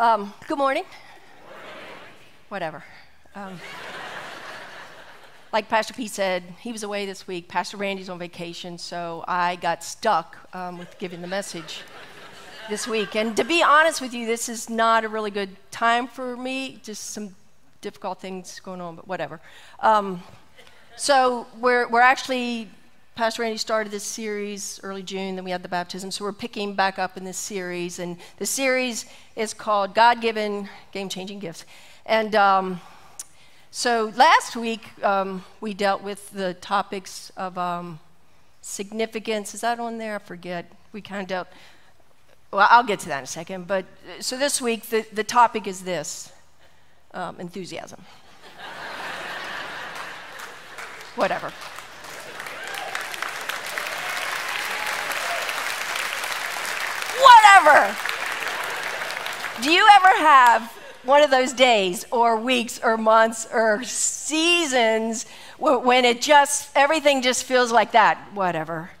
Um, good morning. Whatever. Um, like Pastor Pete said, he was away this week. Pastor Randy's on vacation, so I got stuck um, with giving the message this week. And to be honest with you, this is not a really good time for me. Just some difficult things going on, but whatever. Um, so we're, we're actually Pastor Randy started this series early June, then we had the baptism. So we're picking back up in this series. And the series is called God Given Game Changing Gifts. And um, so last week um, we dealt with the topics of um, significance. Is that on there? I forget. We kind of dealt. Well, I'll get to that in a second. But so this week the, the topic is this um, enthusiasm. Whatever. Whatever. Do you ever have one of those days or weeks or months or seasons when it just, everything just feels like that? Whatever.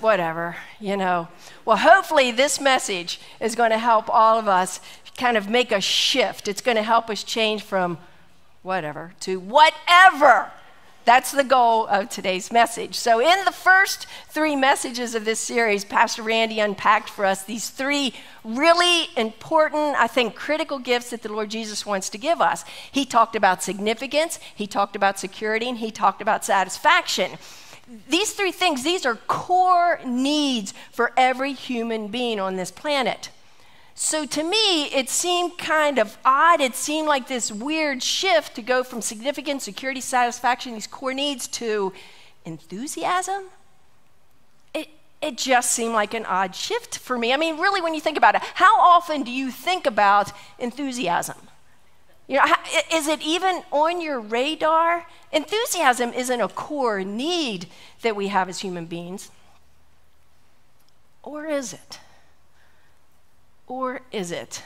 Whatever, you know. Well, hopefully, this message is going to help all of us kind of make a shift. It's going to help us change from whatever to whatever that's the goal of today's message. So, in the first three messages of this series, Pastor Randy unpacked for us these three really important, I think, critical gifts that the Lord Jesus wants to give us. He talked about significance, he talked about security, and he talked about satisfaction. These three things, these are core needs for every human being on this planet. So to me, it seemed kind of odd. It seemed like this weird shift to go from significant security, satisfaction, these core needs to enthusiasm. It, it just seemed like an odd shift for me. I mean, really, when you think about it, how often do you think about enthusiasm? You know, is it even on your radar? Enthusiasm isn't a core need that we have as human beings. Or is it? Or is it?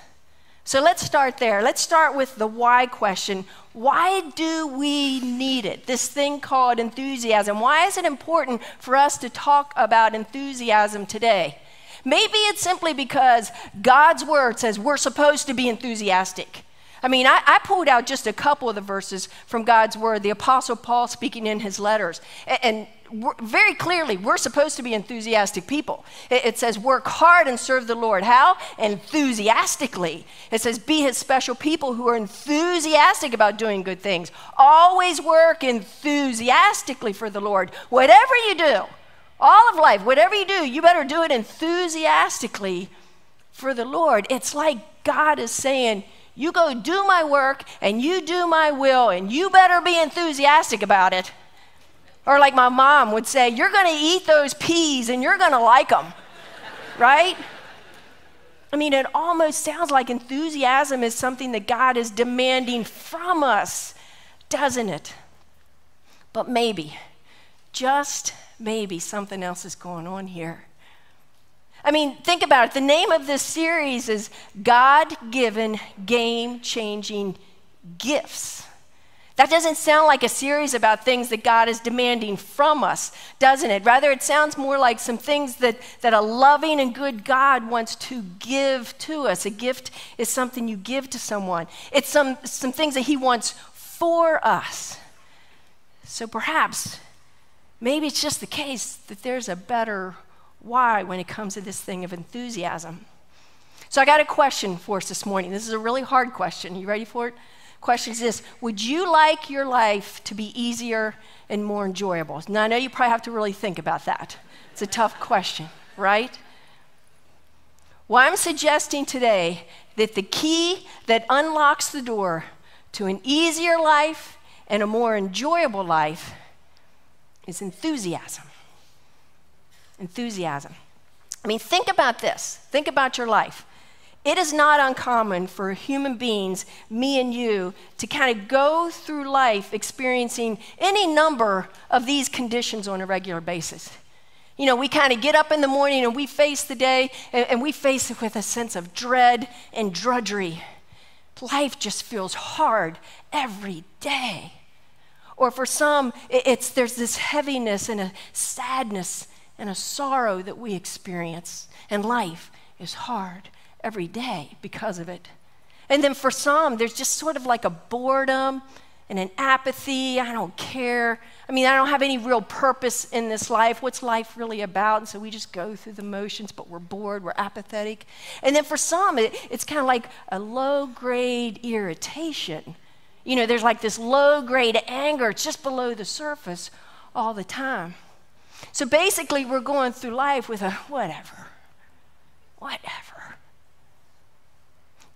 So let's start there. Let's start with the why question. Why do we need it? This thing called enthusiasm. Why is it important for us to talk about enthusiasm today? Maybe it's simply because God's word says we're supposed to be enthusiastic. I mean, I, I, pulled out just a couple of the verses from God's word, the Apostle Paul speaking in his letters. And, and very clearly, we're supposed to be enthusiastic people. It, it, says, work hard and serve the Lord. How? Enthusiastically. It says, be his special people who are enthusiastic about doing good things. Always work enthusiastically for the Lord. Whatever you do, all of life, whatever you do, you better do it enthusiastically for the Lord. It's like God is saying, you go do my work and you do my will, and you better be enthusiastic about it. Or, like my mom would say, you're going to eat those peas and you're going to like them, right? I mean, it almost sounds like enthusiasm is something that God is demanding from us, doesn't it? But maybe, just maybe, something else is going on here. I mean, think about it. The name of this series is God given, game changing gifts. That doesn't sound like a series about things that God is demanding from us, doesn't it? Rather, it sounds more like some things that, that a loving and good God wants to give to us. A gift is something you give to someone, it's some, some things that He wants for us. So perhaps, maybe it's just the case that there's a better why when it comes to this thing of enthusiasm. So I got a question for us this morning. This is a really hard question. You ready for it? Question is this Would you like your life to be easier and more enjoyable? Now, I know you probably have to really think about that. It's a tough question, right? Well, I'm suggesting today that the key that unlocks the door to an easier life and a more enjoyable life is enthusiasm enthusiasm. I mean, think about this. Think about your life. It is not uncommon for human beings, me and you, to kind of go through life experiencing any number of these conditions on a regular basis. You know, we kind of get up in the morning and we face the day and, and we face it with a sense of dread and drudgery. Life just feels hard every day. Or for some, it's, there's this heaviness and a sadness and a sorrow that we experience. And life is hard every day because of it. And then for some, there's just sort of like a boredom and an apathy. I don't care. I mean, I don't have any real purpose in this life. What's life really about? And so we just go through the motions, but we're bored, we're apathetic. And then for some, it, it's kind of like a low grade irritation. You know, there's like this low grade anger, it's just below the surface all the time. So basically, we're going through life with a whatever, whatever.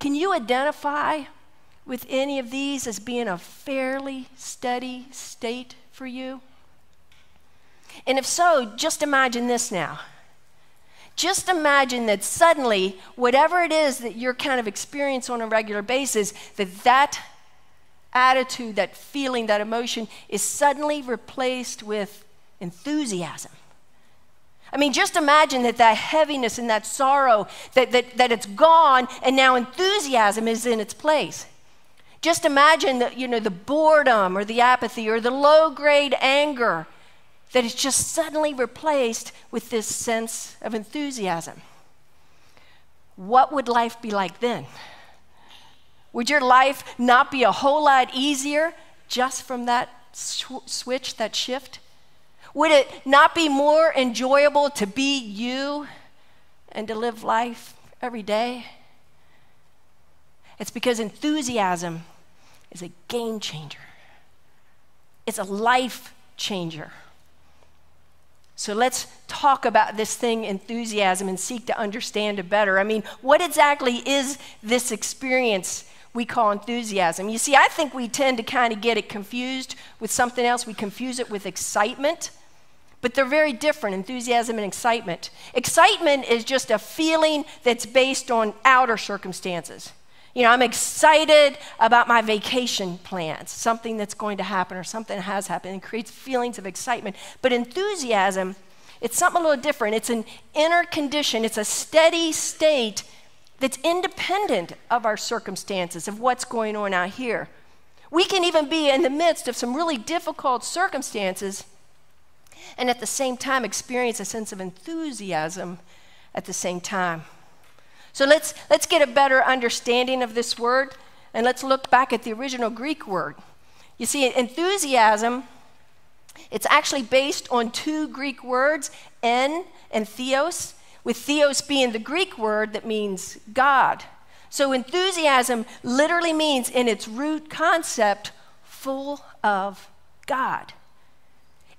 Can you identify with any of these as being a fairly steady state for you? And if so, just imagine this now. Just imagine that suddenly, whatever it is that you're kind of experiencing on a regular basis, that that attitude, that feeling, that emotion is suddenly replaced with enthusiasm. I mean, just imagine that that heaviness and that sorrow, that, that, that it's gone, and now enthusiasm is in its place. Just imagine that, you know, the boredom or the apathy or the low grade anger that is just suddenly replaced with this sense of enthusiasm. What would life be like then? Would your life not be a whole lot easier just from that sw- switch, that shift? Would it not be more enjoyable to be you and to live life every day? It's because enthusiasm is a game changer, it's a life changer. So let's talk about this thing, enthusiasm, and seek to understand it better. I mean, what exactly is this experience we call enthusiasm? You see, I think we tend to kind of get it confused with something else. We confuse it with excitement. But they're very different enthusiasm and excitement. Excitement is just a feeling that's based on outer circumstances. You know, I'm excited about my vacation plans, something that's going to happen or something has happened, and creates feelings of excitement. But enthusiasm, it's something a little different. It's an inner condition, it's a steady state that's independent of our circumstances, of what's going on out here. We can even be in the midst of some really difficult circumstances and at the same time experience a sense of enthusiasm at the same time. So let's, let's get a better understanding of this word and let's look back at the original Greek word. You see, enthusiasm, it's actually based on two Greek words, en and theos, with theos being the Greek word that means God. So enthusiasm literally means, in its root concept, full of God.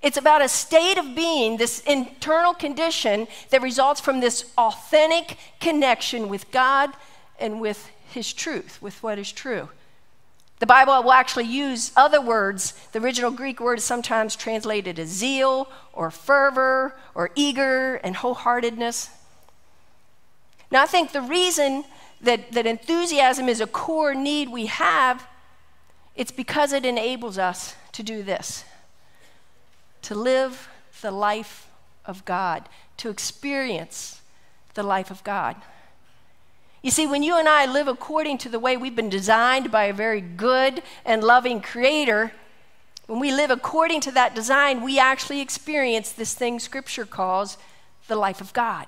It's about a state of being, this internal condition that results from this authentic connection with God and with His truth, with what is true. The Bible will actually use other words. The original Greek word is sometimes translated as zeal or fervor or eager and wholeheartedness. Now, I think the reason that, that enthusiasm is a core need we have, it's because it enables us to do this to live the life of God, to experience the life of God. You see, when you and I live according to the way we've been designed by a very good and loving Creator, when we live according to that design, we actually experience this thing Scripture calls the life of God.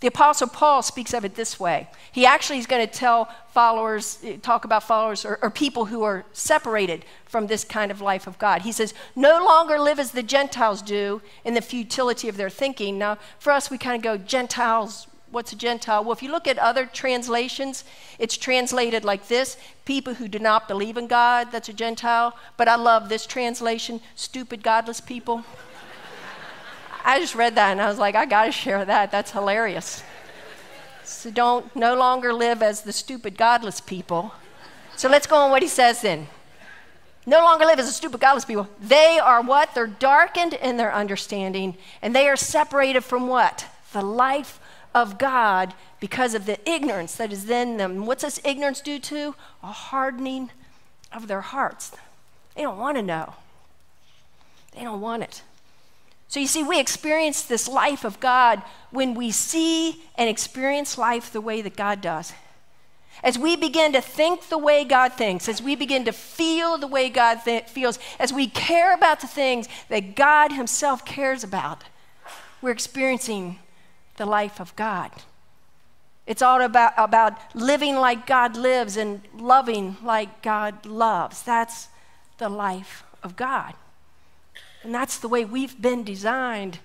The Apostle Paul speaks of it this way. He actually is going to tell followers, eh, talk about followers or, or, people who are separated from this kind of life of God. He says, No longer live as the Gentiles do in the futility of their thinking. Now, for us, we kind of go, Gentiles, what's a Gentile? Well, if you look at other translations, it's translated like this people who do not believe in God, that's a Gentile. But I love this translation stupid, godless people. I just read that and I was like, I got to share that. That's hilarious. So don't no longer live as the stupid, godless people. So let's go on what he says then. No longer live as the stupid, godless people. They are what? They're darkened in their understanding, and they are separated from what? The life of God because of the ignorance that is in them. What's this ignorance due to? A hardening of their hearts. They don't want to know, they don't want it. So you see, we experience this life of God when we see and experience life the way that God does. As we begin to think the way God thinks, as we begin to feel the way God th- feels, as we care about the things that God Himself cares about, we're experiencing the life of God. It's all about, about living like God lives and loving like God loves. That's the life of God. And that's the way we've been designed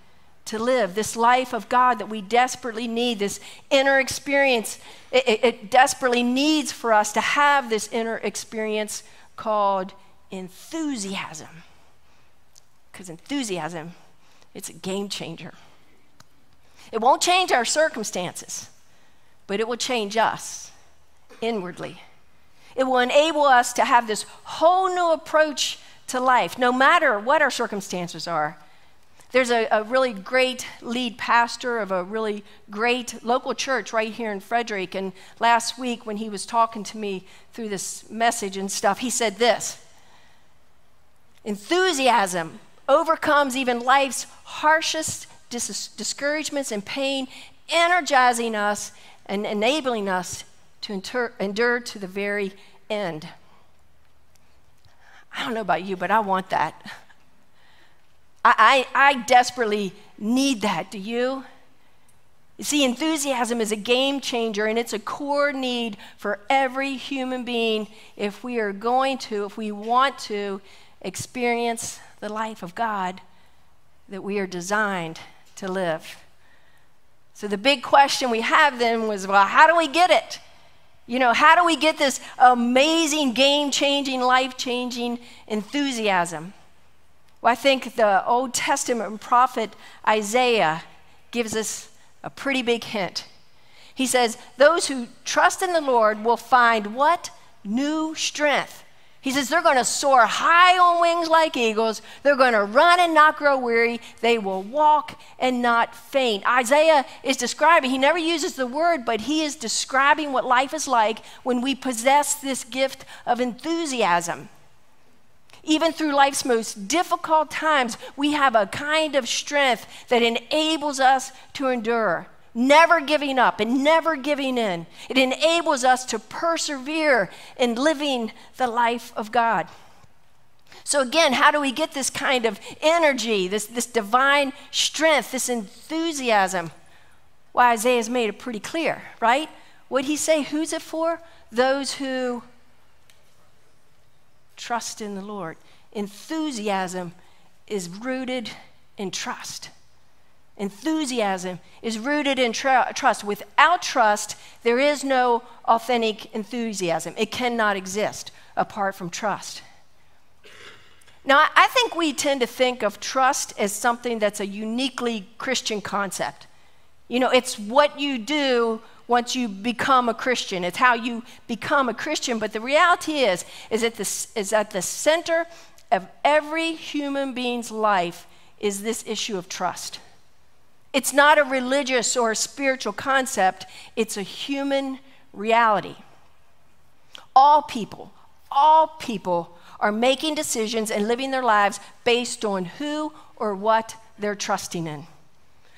to live. This life of God that we desperately need, this inner experience, it, it, it desperately needs for us to have this inner experience called enthusiasm. Because enthusiasm, it's a game changer. It won't change our circumstances, but it will change us inwardly. It will enable us to have this whole new approach to life, no matter what our circumstances are. There's a, a, really great lead pastor of a really great local church right here in Frederick. And last week, when he was talking to me through this message and stuff, he said this Enthusiasm overcomes even life's harshest dis- discouragements and pain, energizing us and enabling us to endure, endure to the very end. I don't know about you, but I want that. I, I, I desperately need that. Do you? You see, enthusiasm is a game changer and it's a core need for every human being if we are going to, if we want to experience the life of God that we are designed to live. So the big question we have then was well, how do we get it? You know, how do we get this amazing, game changing, life changing enthusiasm? Well, I think the Old Testament prophet Isaiah gives us a pretty big hint. He says, Those who trust in the Lord will find what? New strength. He says they're going to soar high on wings like eagles. They're going to run and not grow weary. They will walk and not faint. Isaiah is describing, he never uses the word, but he is describing what life is like when we possess this gift of enthusiasm. Even through life's most difficult times, we have a kind of strength that enables us to endure never giving up and never giving in. It enables us to persevere in living the life of God. So, again, how do we get this kind of energy, this, this divine strength, this enthusiasm? Why Well, Isaiah's made it pretty clear, right? What'd he say? Who's it for? Those who trust in the Lord. Enthusiasm is rooted in trust. Enthusiasm is rooted in tr- trust. Without trust, there is no authentic enthusiasm. It cannot exist apart from trust. Now, I think we tend to think of trust as something that's a uniquely Christian concept. You know, it's what you do once you become a Christian. It's how you become a Christian. But the reality is, is that the, is at the center of every human being's life is this issue of trust. It's not a religious or a spiritual concept, it's a human reality. All people, all people are making decisions and living their lives based on who or what they're trusting in.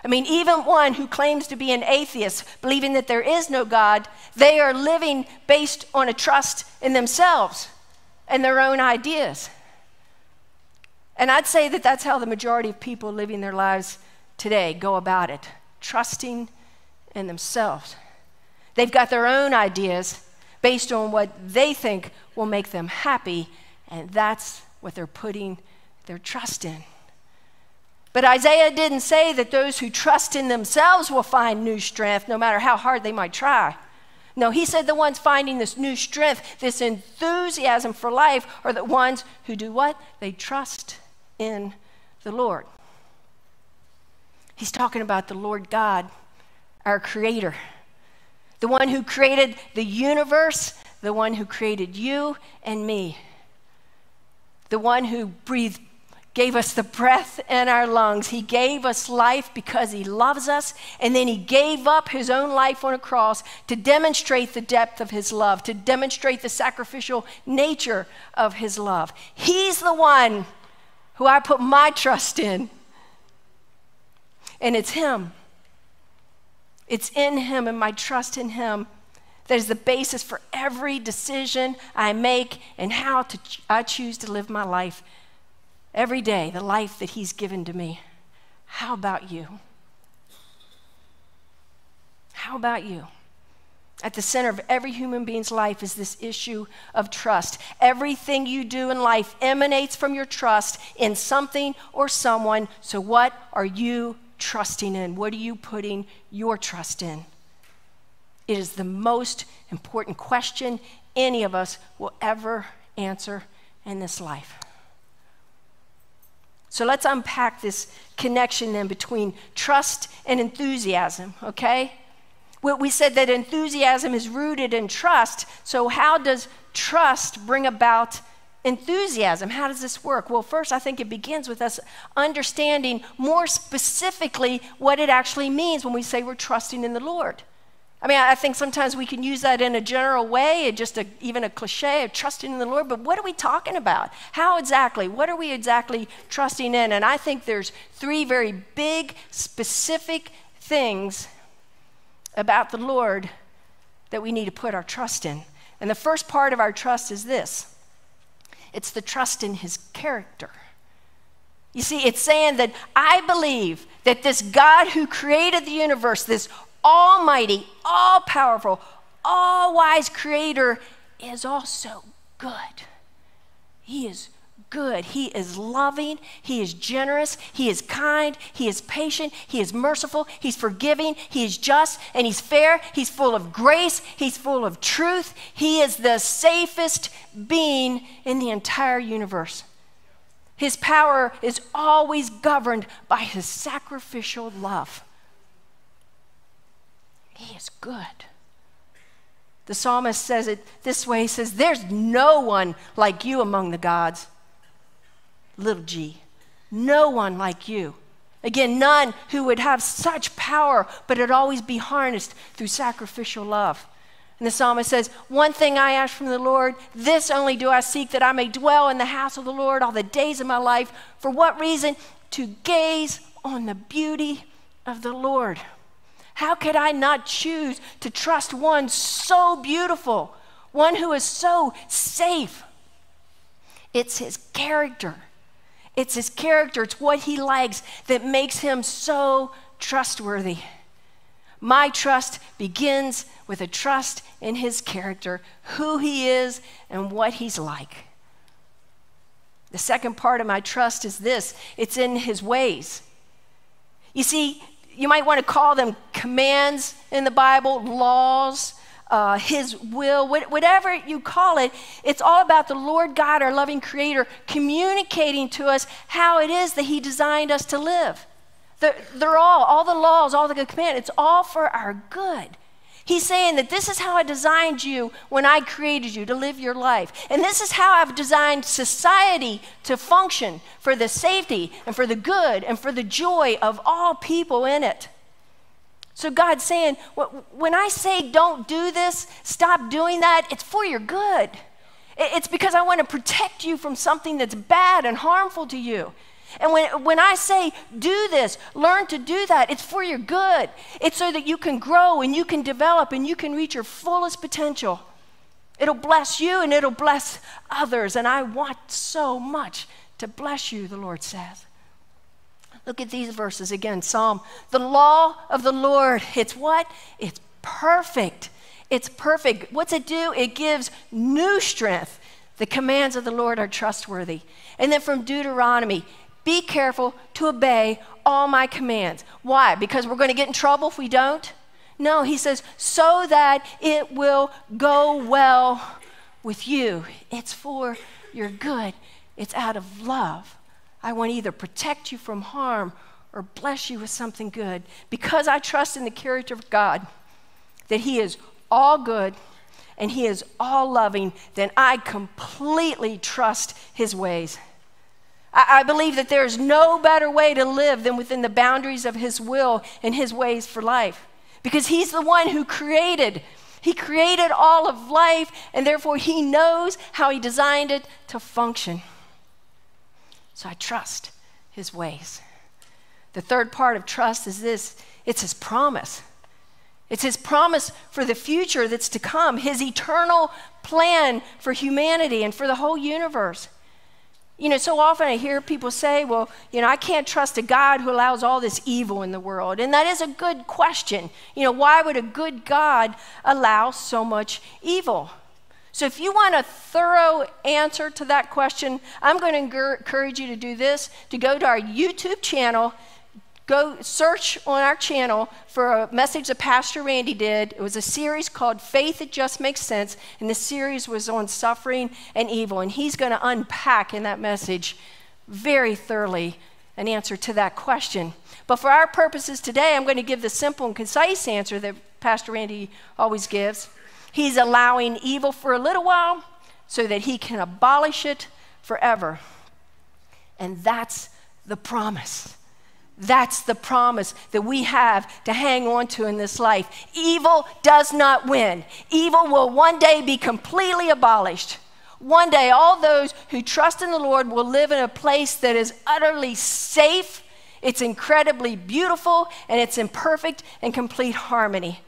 I mean, even one who claims to be an atheist, believing that there is no God, they are living based on a trust in themselves and their own ideas. And I'd say that that's how the majority of people living their lives today go about it, trusting in themselves. They've got their own ideas based on what they think will make them happy, and that's what they're putting their trust in. But Isaiah didn't say that those who trust in themselves will find new strength no matter how hard they might try. No, he said the ones finding this new strength, this enthusiasm for life, are the ones who do what? They trust in the Lord. He's talking about the Lord God, our Creator, the one who created the universe, the one who created you and me, the one who breathed, gave us the breath in our lungs. He gave us life because He loves us, and then He gave up His own life on a cross to demonstrate the depth of His love, to demonstrate the sacrificial nature of His love. He's the one who I put my trust in. And it's Him. It's in Him and my trust in Him that is the basis for every decision I make and how to ch- I choose to live my life every day, the life that He's given to me. How about you? How about you? At the center of every human being's life is this issue of trust. Everything you do in life emanates from your trust in something or someone. So, what are you trusting in? What are you putting your trust in? It is the most important question any of us will ever answer in this life. So let's unpack this connection then between trust and enthusiasm, okay? We said that enthusiasm is rooted in trust. So, how does trust bring about enthusiasm? How does this work? Well, first, I think it begins with us understanding more specifically what it actually means when we say we're trusting in the Lord. I mean, I think sometimes we can use that in a general way, just a, even a cliche of trusting in the Lord, but what are we talking about? How exactly? What are we exactly trusting in? And I think there's three very big, specific things about the Lord that we need to put our trust in. And the first part of our trust is this it's the trust in his character. You see, it's saying that I believe that this God who created the universe, this almighty, all powerful, all wise creator, is also good. He is good. He is loving. He is generous. He is kind. He is patient. He is merciful. He's forgiving. He is just and he's fair. He's full of grace. He's full of truth. He is the safest being in the entire universe. His power is always governed by his sacrificial love. He is good. The psalmist says it this way He says, There's no one like you among the gods little g. No one like you. Again, none who would have such power, but it'd always be harnessed through sacrificial love. And the psalmist says, One thing I ask from the Lord, this only do I seek, that I may dwell in the house of the Lord all the days of my life. For what reason? To gaze on the beauty of the Lord. How could I not choose to trust one so beautiful, one who is so safe? It's his character it's his character, it's what he likes that makes him so trustworthy. My trust begins with a trust in his character, who he is, and what he's like. The second part of my trust is this it's in his ways. You see, you might want to call them commands in the Bible, laws, uh, His will, whatever you call it, it's all about the Lord God, our loving Creator, communicating to us how it is that He designed us to live. They're, they're all, all the laws, all the good commands, it's all for our good. He's saying that this is how I designed you when I created you to live your life. And this is how I've designed society to function for the safety and for the good and for the joy of all people in it. So God's saying, when I say don't do this, stop doing that, it's for your good. It's because I want to protect you from something that's bad and harmful to you. And when, when I say do this, learn to do that, it's for your good. It's so that you can grow and you can develop and you can reach your fullest potential. It'll bless you and it'll bless others. And I want so much to bless you, the Lord says. Look at these verses again Psalm. The law of the Lord, it's what? It's perfect. It's perfect. What's it do? It gives new strength. The commands of the Lord are trustworthy. And then from Deuteronomy, be careful to obey all my commands. Why? Because we're going to get in trouble if we don't? No, he says, so that it will go well with you. It's for your good, it's out of love. I want to either protect you from harm or bless you with something good. Because I trust in the character of God, that He is all good and He is all loving, then I completely trust His ways. I, I believe that there is no better way to live than within the boundaries of His will and His ways for life. Because He's the one who created. He created all of life, and therefore He knows how He designed it to function. So I trust his ways. The third part of trust is this it's his promise. It's his promise for the future that's to come, his eternal plan for humanity and for the whole universe. You know, so often I hear people say, well, you know, I can't trust a God who allows all this evil in the world. And that is a good question. You know, why would a good God allow so much evil? So, if you want a thorough answer to that question, I'm going to encourage you to do this to go to our YouTube channel Go search on our channel for a message that Pastor Randy did. It was a series called Faith It Just Makes Sense, and the series was on suffering and evil. And he's going to unpack in that message very thoroughly an answer to that question. But for our purposes today, I'm going to give the simple and concise answer that Pastor Randy always gives. He's allowing evil for a little while so that he can abolish it forever. And that's the promise. That's the promise that we have to hang on to in this life. Evil does not win. Evil will one day be completely abolished. One day, all those who trust in the Lord will live in a place that is utterly safe, it's incredibly beautiful, and it's in perfect and complete harmony.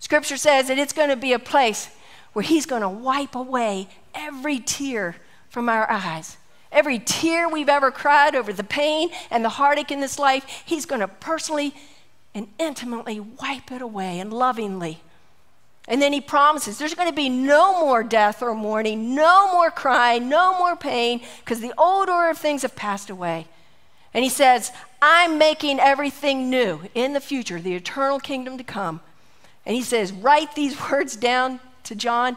Scripture says that it's going to be a place where He's going to wipe away every tear from our eyes. Every tear we've ever cried over the pain and the heartache in this life, He's going to personally and intimately wipe it away and lovingly. And then He promises there's going to be no more death or mourning, no more crying, no more pain, because the old order of things have passed away. And He says, I'm making everything new in the future, the eternal kingdom to come. And He says, write these words down to John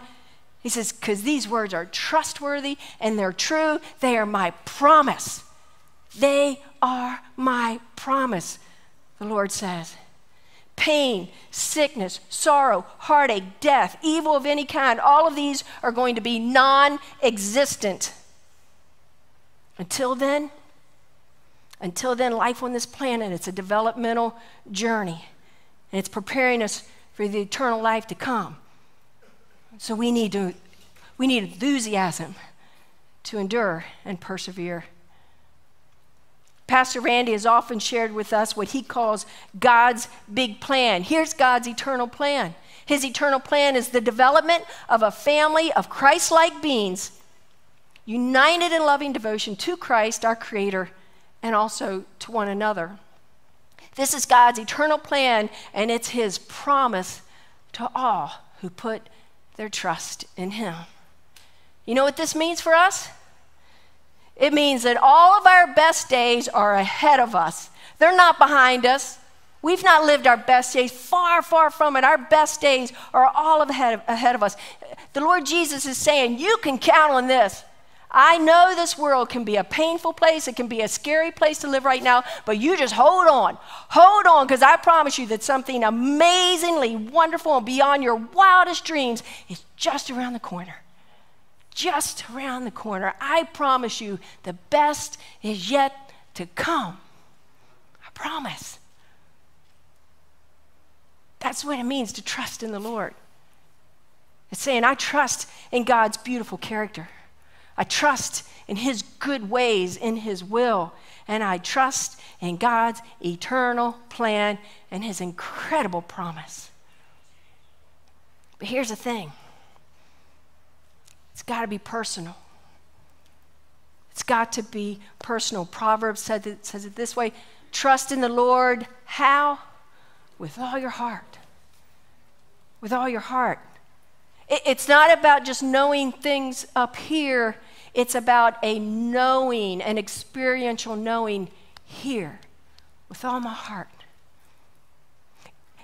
he says, because these words are trustworthy and they're true. They are my promise. They are my promise, the Lord says. Pain, sickness, sorrow, heartache, death, evil of any kind, all of these are going to be non existent. Until then, until then, life on this planet, it's a developmental journey. And it's preparing us for the eternal life to come. So we need to we need enthusiasm to endure and persevere. Pastor Randy has often shared with us what he calls God's big plan. Here's God's eternal plan. His eternal plan is the development of a family of Christ like beings united in loving devotion to Christ, our Creator, and also to one another. This is God's eternal plan, and it's His promise to all who put their trust in Him. You know what this means for us? It means that all of our best days are ahead of us, they're not behind us. We've not lived our best days, far, far from it. Our best days are all ahead of, ahead of us. The Lord Jesus is saying, You can count on this. I know this world can be a painful place, it can be a scary place to live right now, but you just hold on. Hold on, because I promise you that something amazingly wonderful and beyond your wildest dreams is just around the corner. Just around the corner. I promise you, the best is yet to come. I promise. That's what it means to trust in the Lord. It's saying, I trust in God's beautiful character. I trust in His good ways, in His will, and I trust in God's eternal plan and His incredible promise. But here's the thing it's got to be personal. It's got to be personal. Proverbs says it, says it this way trust in the Lord. How? With all your heart. With all your heart. It's not about just knowing things up here, it's about a knowing, an experiential knowing here with all my heart.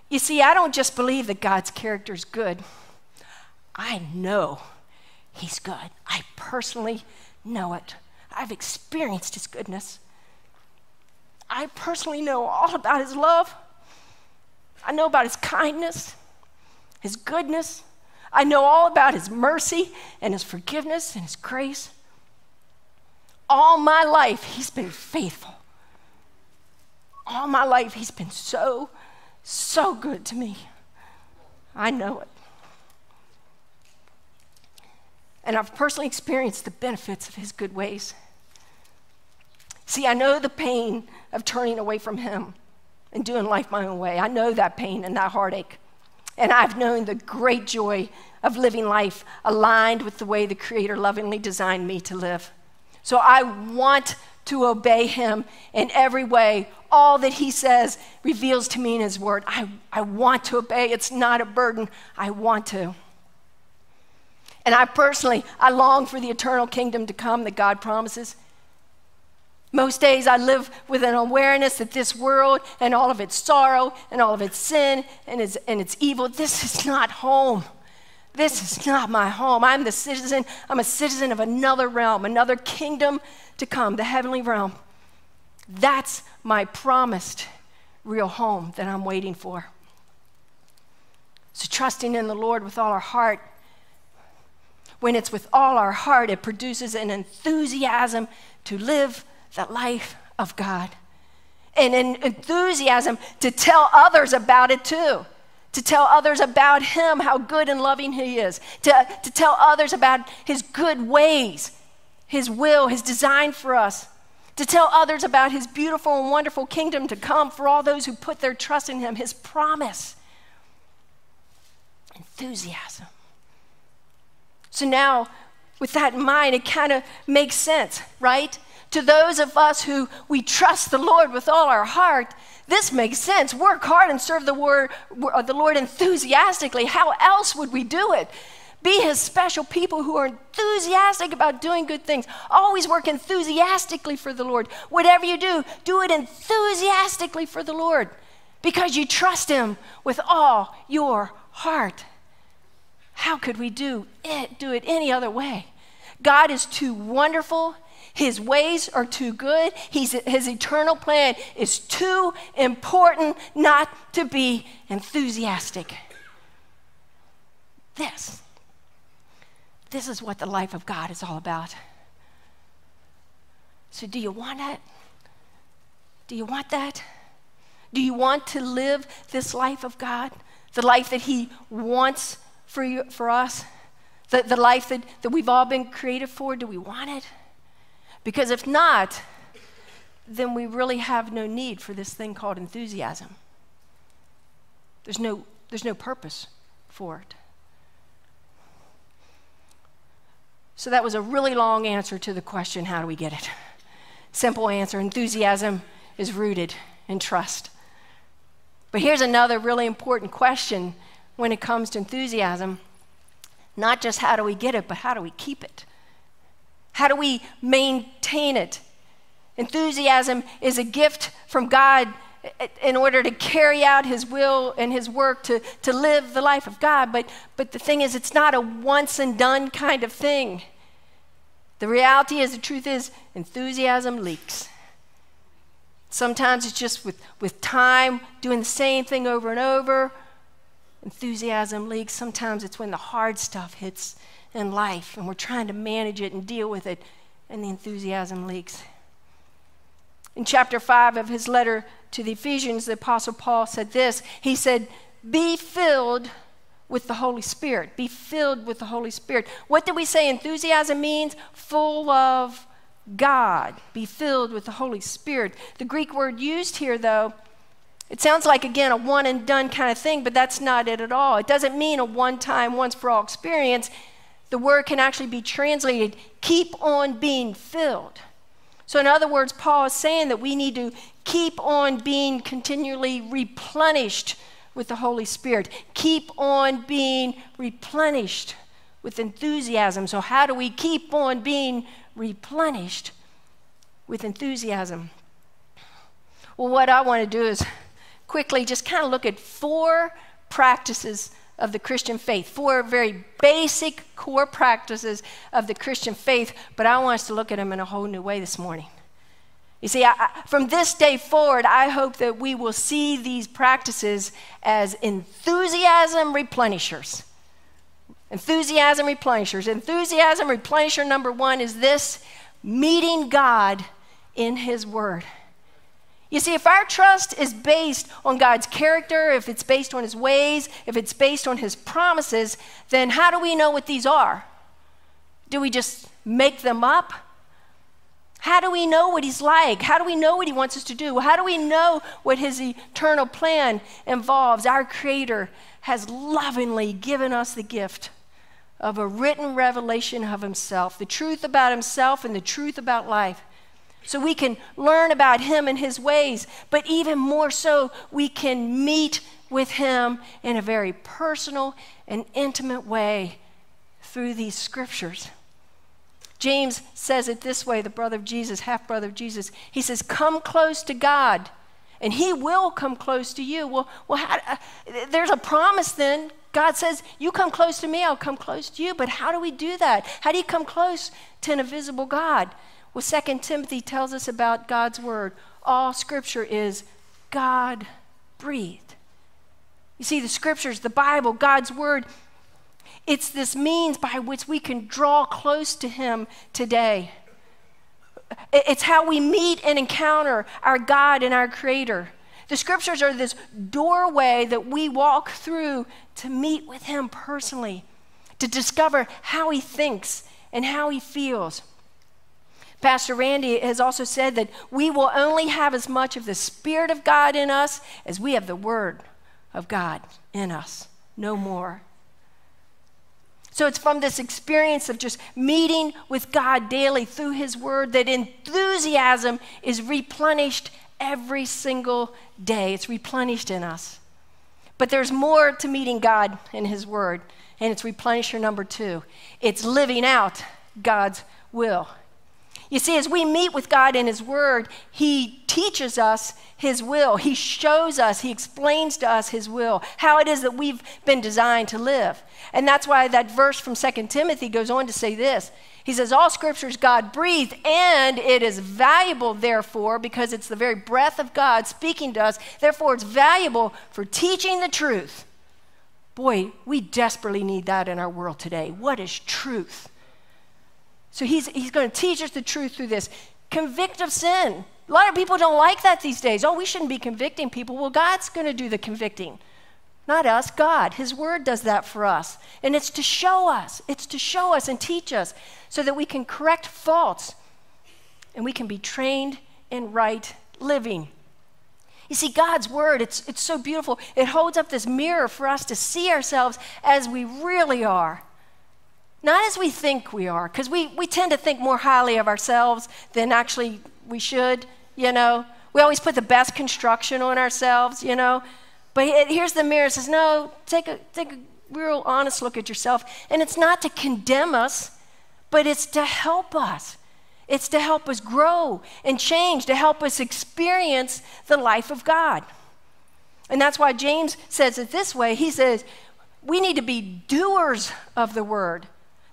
You see, I don't just believe that God's character is good, I know He's good. I personally know it. I've experienced His goodness. I personally know all about His love. I know about His kindness, His goodness, I know all about His mercy and His forgiveness and His grace. All my life, He's been faithful. All my life, He's been so, so good to me. I know it. And I've personally experienced the benefits of His good ways. See, I know the pain of turning away from Him and doing life my own way. I know that pain and that heartache. And I've known the great joy of living life aligned with the way the Creator lovingly designed me to live. So I want to obey him in every way. All that he says reveals to me in his word. I, I want to obey. It's not a burden. I want to. And I personally, I long for the eternal kingdom to come that God promises. Most days I live with an awareness that this world and all of its sorrow and all of its sin and its, and its evil, this is not home. This is not my home. I'm the citizen, I'm a citizen of another realm, another kingdom to come, the heavenly realm. That's my promised real home that I'm waiting for. So, trusting in the Lord with all our heart, when it's with all our heart, it produces an enthusiasm to live the life of God. And an enthusiasm to tell others about it too. To tell others about Him, how good and loving He is. To, to tell others about His good ways, His will, His design for us. To tell others about His beautiful and wonderful kingdom to come for all those who put their trust in Him, His promise. Enthusiasm. So now, with that in mind, it kind of makes sense, right? To those of us who we trust the Lord with all our heart, this makes sense. Work hard and serve the, word, uh, the Lord enthusiastically. How else would we do it? Be his special people who are enthusiastic about doing good things. Always work enthusiastically for the Lord. Whatever you do, do it enthusiastically for the Lord because you trust him with all your heart. How could we do it, do it any other way? God is too wonderful his ways are too good. He's, his eternal plan is too important not to be enthusiastic. This, this is what the life of God is all about. So, do you want that? Do you want that? Do you want to live this life of God? The life that He wants for, you, for us? The, the life that, that we've all been created for? Do we want it? Because if not, then we really have no need for this thing called enthusiasm. There's no, there's no purpose for it. So that was a really long answer to the question how do we get it? Simple answer enthusiasm is rooted in trust. But here's another really important question when it comes to enthusiasm not just how do we get it, but how do we keep it? How do we maintain it? Enthusiasm is a gift from God in order to carry out his will and his work to, to live the life of God. But, but the thing is, it's not a once and done kind of thing. The reality is, the truth is, enthusiasm leaks. Sometimes it's just with, with time, doing the same thing over and over. Enthusiasm leaks. Sometimes it's when the hard stuff hits in life and we're trying to manage it and deal with it, and the enthusiasm leaks. In chapter 5 of his letter to the Ephesians, the Apostle Paul said this He said, Be filled with the Holy Spirit. Be filled with the Holy Spirit. What did we say enthusiasm means? Full of God. Be filled with the Holy Spirit. The Greek word used here, though, it sounds like, again, a one and done kind of thing, but that's not it at all. It doesn't mean a one time, once for all experience the word can actually be translated keep on being filled. So, in other words, Paul is saying that we need to keep on being continually replenished with the Holy Spirit, keep on being replenished with enthusiasm. So, how do we keep on being replenished with enthusiasm? Well, what I want to do is quickly just kind of look at four practices of the Christian faith, four very basic core practices of the Christian faith, but I want us to look at them in a whole new way this morning. You see, I, I, from this day forward, I hope that we will see these practices as enthusiasm replenishers. Enthusiasm replenishers. Enthusiasm replenisher number one is this meeting God in His Word. You see, if our trust is based on God's character, if it's based on His ways, if it's based on His promises, then how do we know what these are? Do we just make them up? How do we know what He's like? How do we know what He wants us to do? How do we know what His eternal plan involves? Our Creator has lovingly given us the gift of a written revelation of himself, the truth about himself and the truth about life. So we can learn about him and his ways, but even more so, we can meet with him in a very personal and intimate way through these scriptures. James says it this way the brother of Jesus, half brother of Jesus. He says, Come close to God, and he will come close to you. Well, well how, uh, there's a promise then. God says, You come close to me, I'll come close to you. But how do we do that? How do you come close to an invisible God? Well, Second Timothy tells us about God's word. All scripture is God breathed. You see, the scriptures, the Bible, God's word, it's this means by which we can draw close to Him today. It's how we meet and encounter our God and our Creator. The scriptures are this doorway that we walk through to meet with Him personally, to discover how He thinks and how He feels. Pastor Randy has also said that we will only have as much of the Spirit of God in us as we have the Word of God in us, no more. So it's from this experience of just meeting with God daily through His Word that enthusiasm is replenished every single day. It's replenished in us. But there's more to meeting God in His Word, and it's replenisher number two it's living out God's will. You see, as we meet with God in His Word, He teaches us His will. He shows us, He explains to us His will, how it is that we've been designed to live. And that's why that verse from 2 Timothy goes on to say this. He says, All scriptures God breathed, and it is valuable, therefore, because it's the very breath of God speaking to us. Therefore, it's valuable for teaching the truth. Boy, we desperately need that in our world today. What is truth? So he's, he's going to teach us the truth through this. Convict of sin. A lot of people don't like that these days. Oh, we shouldn't be convicting people. Well, God's going to do the convicting. Not us, God. His word does that for us. And it's to show us, it's to show us and teach us so that we can correct faults and we can be trained in right living. You see, God's word, it's, it's so beautiful. It holds up this mirror for us to see ourselves as we really are. Not as we think we are, because we, we tend to think more highly of ourselves than actually we should, you know. We always put the best construction on ourselves, you know. But here's the mirror. Says, no, take a, take a real honest look at yourself. And it's not to condemn us, but it's to help us. It's to help us grow and change, to help us experience the life of God. And that's why James says it this way. He says, we need to be doers of the word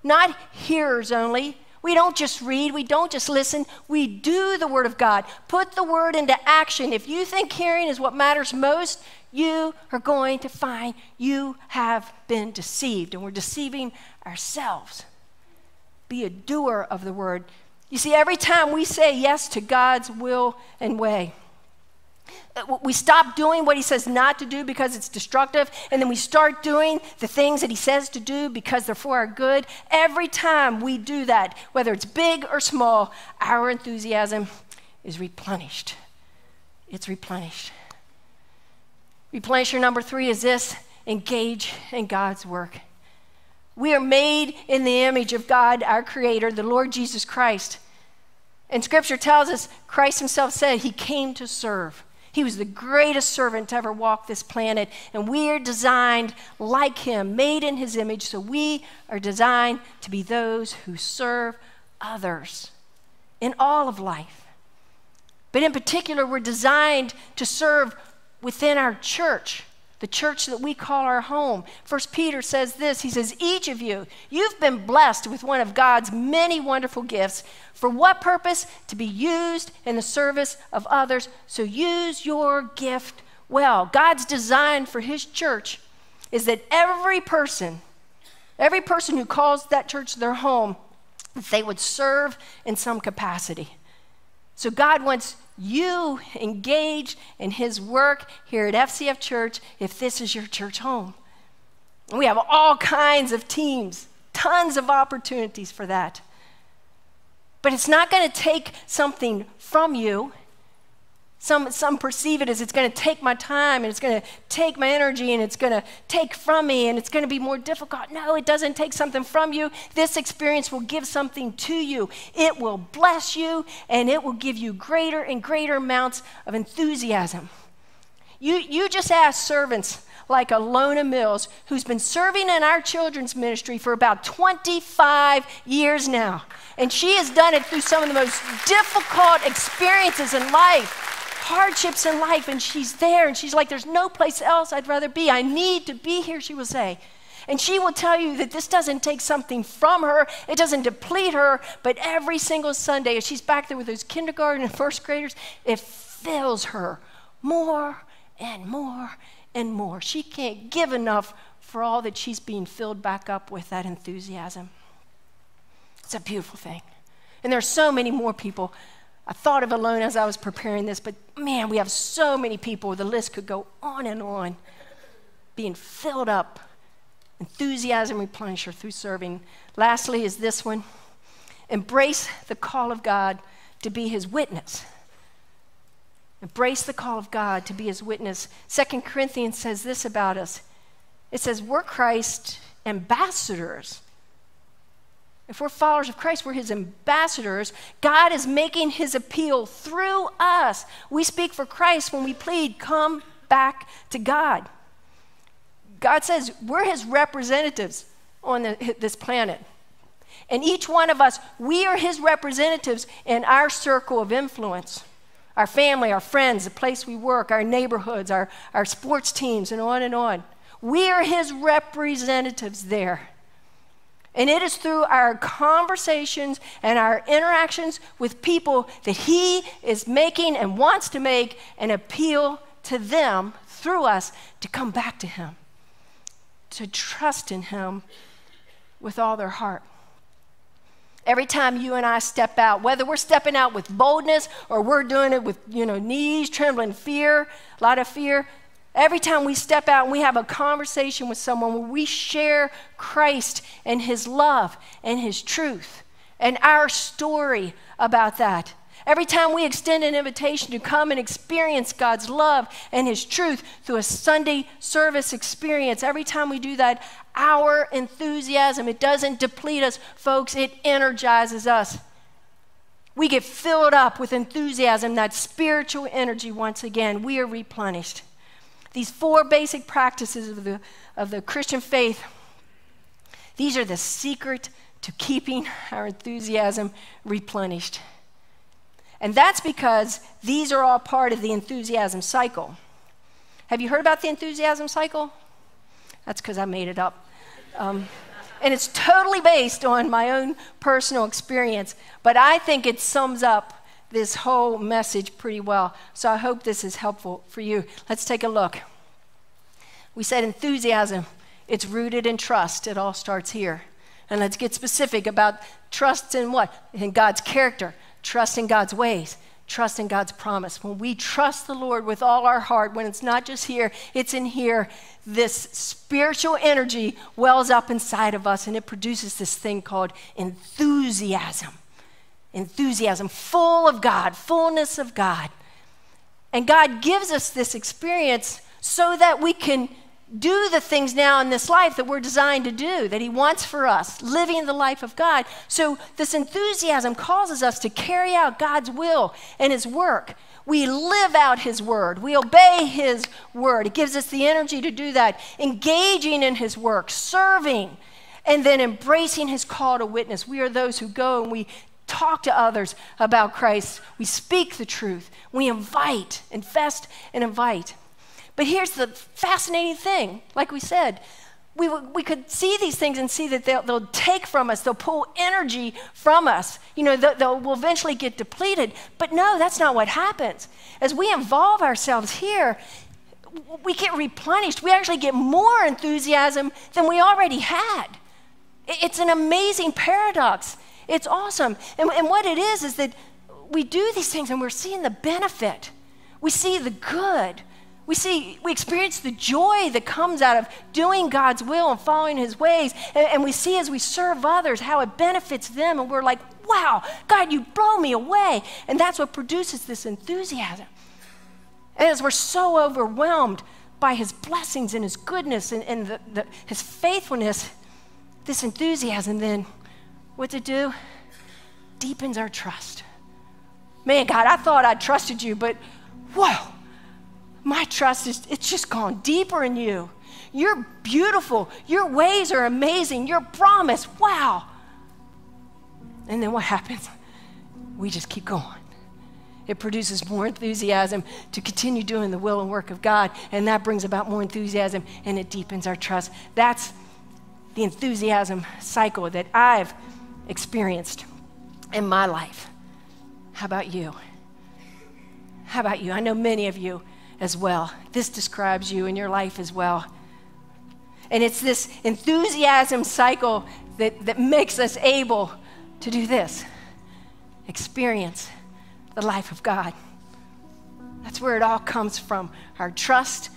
not hearers only. We don't just read, we don't just listen, we do the Word of God. Put the Word into action. If you think hearing is what matters most, you are going to find you have been deceived, and we're deceiving ourselves. Be a doer of the Word. You see, every time we say yes to God's will and way, Uh, we stop doing what he says not to do because it's destructive, and then we start doing the things that he says to do because they're for our good. Every time we do that, whether it's big or small, our enthusiasm is replenished. It's replenished. Replenisher number three is this engage in God's work. We are made in the image of God, our Creator, the Lord Jesus Christ. And Scripture tells us Christ Himself said He came to serve. He was the greatest servant to ever walk this planet, and we are designed like him, made in his image, so we are designed to be those who serve others in all of life. But in particular, we're designed to serve within our church the church that we call our home. First Peter says this He says, Each of you, you've been blessed with one of God's many wonderful gifts. For what purpose? To be used in the service of others. So use your gift well. God's design for His church is that every person, every person who calls that church their home, they would serve in some capacity. So God wants you engage in his work here at FCF Church if this is your church home. We have all kinds of teams, tons of opportunities for that. But it's not going to take something from you. Some, some perceive it as it's going to take my time and it's going to take my energy and it's going to take from me and it's going to be more difficult. No, it doesn't take something from you. This experience will give something to you. It will bless you and it will give you greater and greater amounts of enthusiasm. You, you just ask servants like Alona Mills, who's been serving in our children's ministry for about 25 years now. And she has done it through some of the most difficult experiences in life hardships in life, and she's there, and she's like, There's no place else I'd rather be. I need to be here, she will say. And she will tell you that this doesn't take something from her, it doesn't deplete her, but every single Sunday, as she's back there with those kindergarten and first graders, it fills her more and more and more. She can't give enough for all that she's being filled back up with that enthusiasm. It's a beautiful thing. And there are so many more people I thought of Alona as I was preparing this, but man, we have so many people. The list could go on and on. Being filled up, enthusiasm replenisher through serving. Lastly, is this one embrace the call of God to be his witness. Embrace the call of God to be his witness. Second Corinthians says this about us it says, We're Christ ambassadors if we're followers of Christ, we're his ambassadors. God is making his appeal through us. We speak for Christ when we plead, come back to God. God says we're his representatives on the, this planet. And each one of us, we are his representatives in our circle of influence our family, our friends, the place we work, our neighborhoods, our, our sports teams, and on and on. We are his representatives there. And it is through our conversations and our interactions with people that He is making and wants to make an appeal to them through us to come back to Him, to trust in Him with all their heart. Every time you and I step out, whether we're stepping out with boldness or we're doing it with, you know, knees trembling, fear, a lot of fear, Every time we step out and we have a conversation with someone where we share Christ and His love and His truth and our story about that. Every time we extend an invitation to come and experience God's love and His truth through a Sunday service experience, every time we do that, our enthusiasm, it doesn't deplete us, folks, it energizes us. We get filled up with enthusiasm, that spiritual energy once again. We are replenished. These four basic practices of the, of the Christian faith, these are the secret to keeping our enthusiasm replenished. And that's because these are all part of the enthusiasm cycle. Have you heard about the enthusiasm cycle? That's because I made it up. Um, and it's totally based on my own personal experience, but I think it sums up this whole message pretty well. So I hope this is helpful for you. Let's take a look. We said enthusiasm, it's rooted in trust. It all starts here. And let's get specific about trust in what? In God's character, trust in God's ways, trust in God's promise. When we trust the Lord with all our heart, when it's not just here, it's in here, this spiritual energy wells up inside of us and it produces this thing called enthusiasm enthusiasm, full of God, fullness of God. And God gives us this experience so that we can do the things now in this life that we're designed to do, that He wants for us, living the life of God. So, this enthusiasm causes us to carry out God's will and His work. We live out His word, we obey His word. It gives us the energy to do that, engaging in His work, serving, and then embracing His call to witness. We are those who go and we talk to others about Christ. We speak the truth. We invite, infest, and invite. But here's the fascinating thing like we said, we, we could see these things and see that they'll, they'll take from us, they'll pull energy from us. You know, they'll, they'll will eventually get depleted. But no, that's not what happens. As we involve ourselves here, we get replenished. We actually get more enthusiasm than we already had. It's an amazing paradox. It's awesome. And, and what it is, is that we do these things and we're seeing the benefit. We see the good. We see, we experience the joy that comes out of doing God's will and following His ways. And, and, we see as we serve others how it benefits them. And we're like, wow, God, you blow me away. And that's what produces this enthusiasm. And as we're so overwhelmed by his blessings and his goodness and, and the, the, his faithfulness, this enthusiasm then, what's it do? Deepens our trust. Man, God, I thought I trusted you, but whoa, my trust is, it's just gone deeper in you. You're beautiful. Your ways are amazing. Your promise, wow. And then what happens? We just keep going. It produces more enthusiasm to continue doing the will and work of God, and that brings about more enthusiasm and it deepens our trust. That's the enthusiasm cycle that I've experienced in my life. How about you? How about you? I know many of you as well. This describes you in your life as well. And it's this enthusiasm cycle that, that makes us able to do this experience the life of God. That's where it all comes from our trust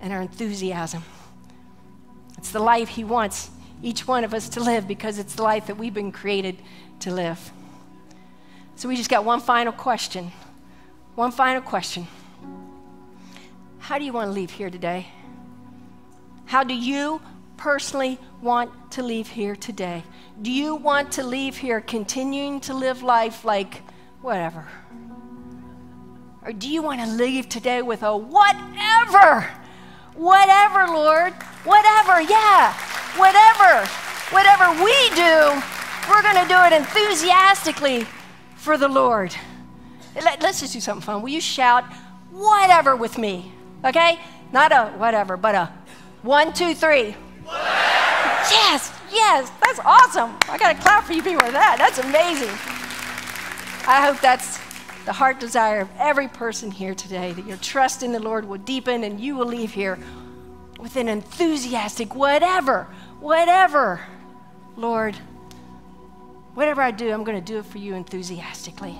and our enthusiasm. It's the life He wants each one of us to live because it's the life that we've been created to live. So we just got one final question. One final question. How do you want to leave here today? How do you personally want to leave here today? Do you want to leave here continuing to live life like whatever? Or do you want to leave today with a whatever? Whatever, Lord. Whatever, yeah. Whatever. Whatever we do, we're going to do it enthusiastically for the Lord. Let, us just do something fun. Will you shout, whatever with me? Okay? Not a whatever, but a one, two, three. Whatever. Yes, yes, that's awesome. I got to clap for you people for that. That's amazing. I hope that's the heart desire of every person here today that your trust in the Lord will deepen and you will leave here with an enthusiastic whatever, whatever, Lord, whatever I do, I'm going to do it for you enthusiastically.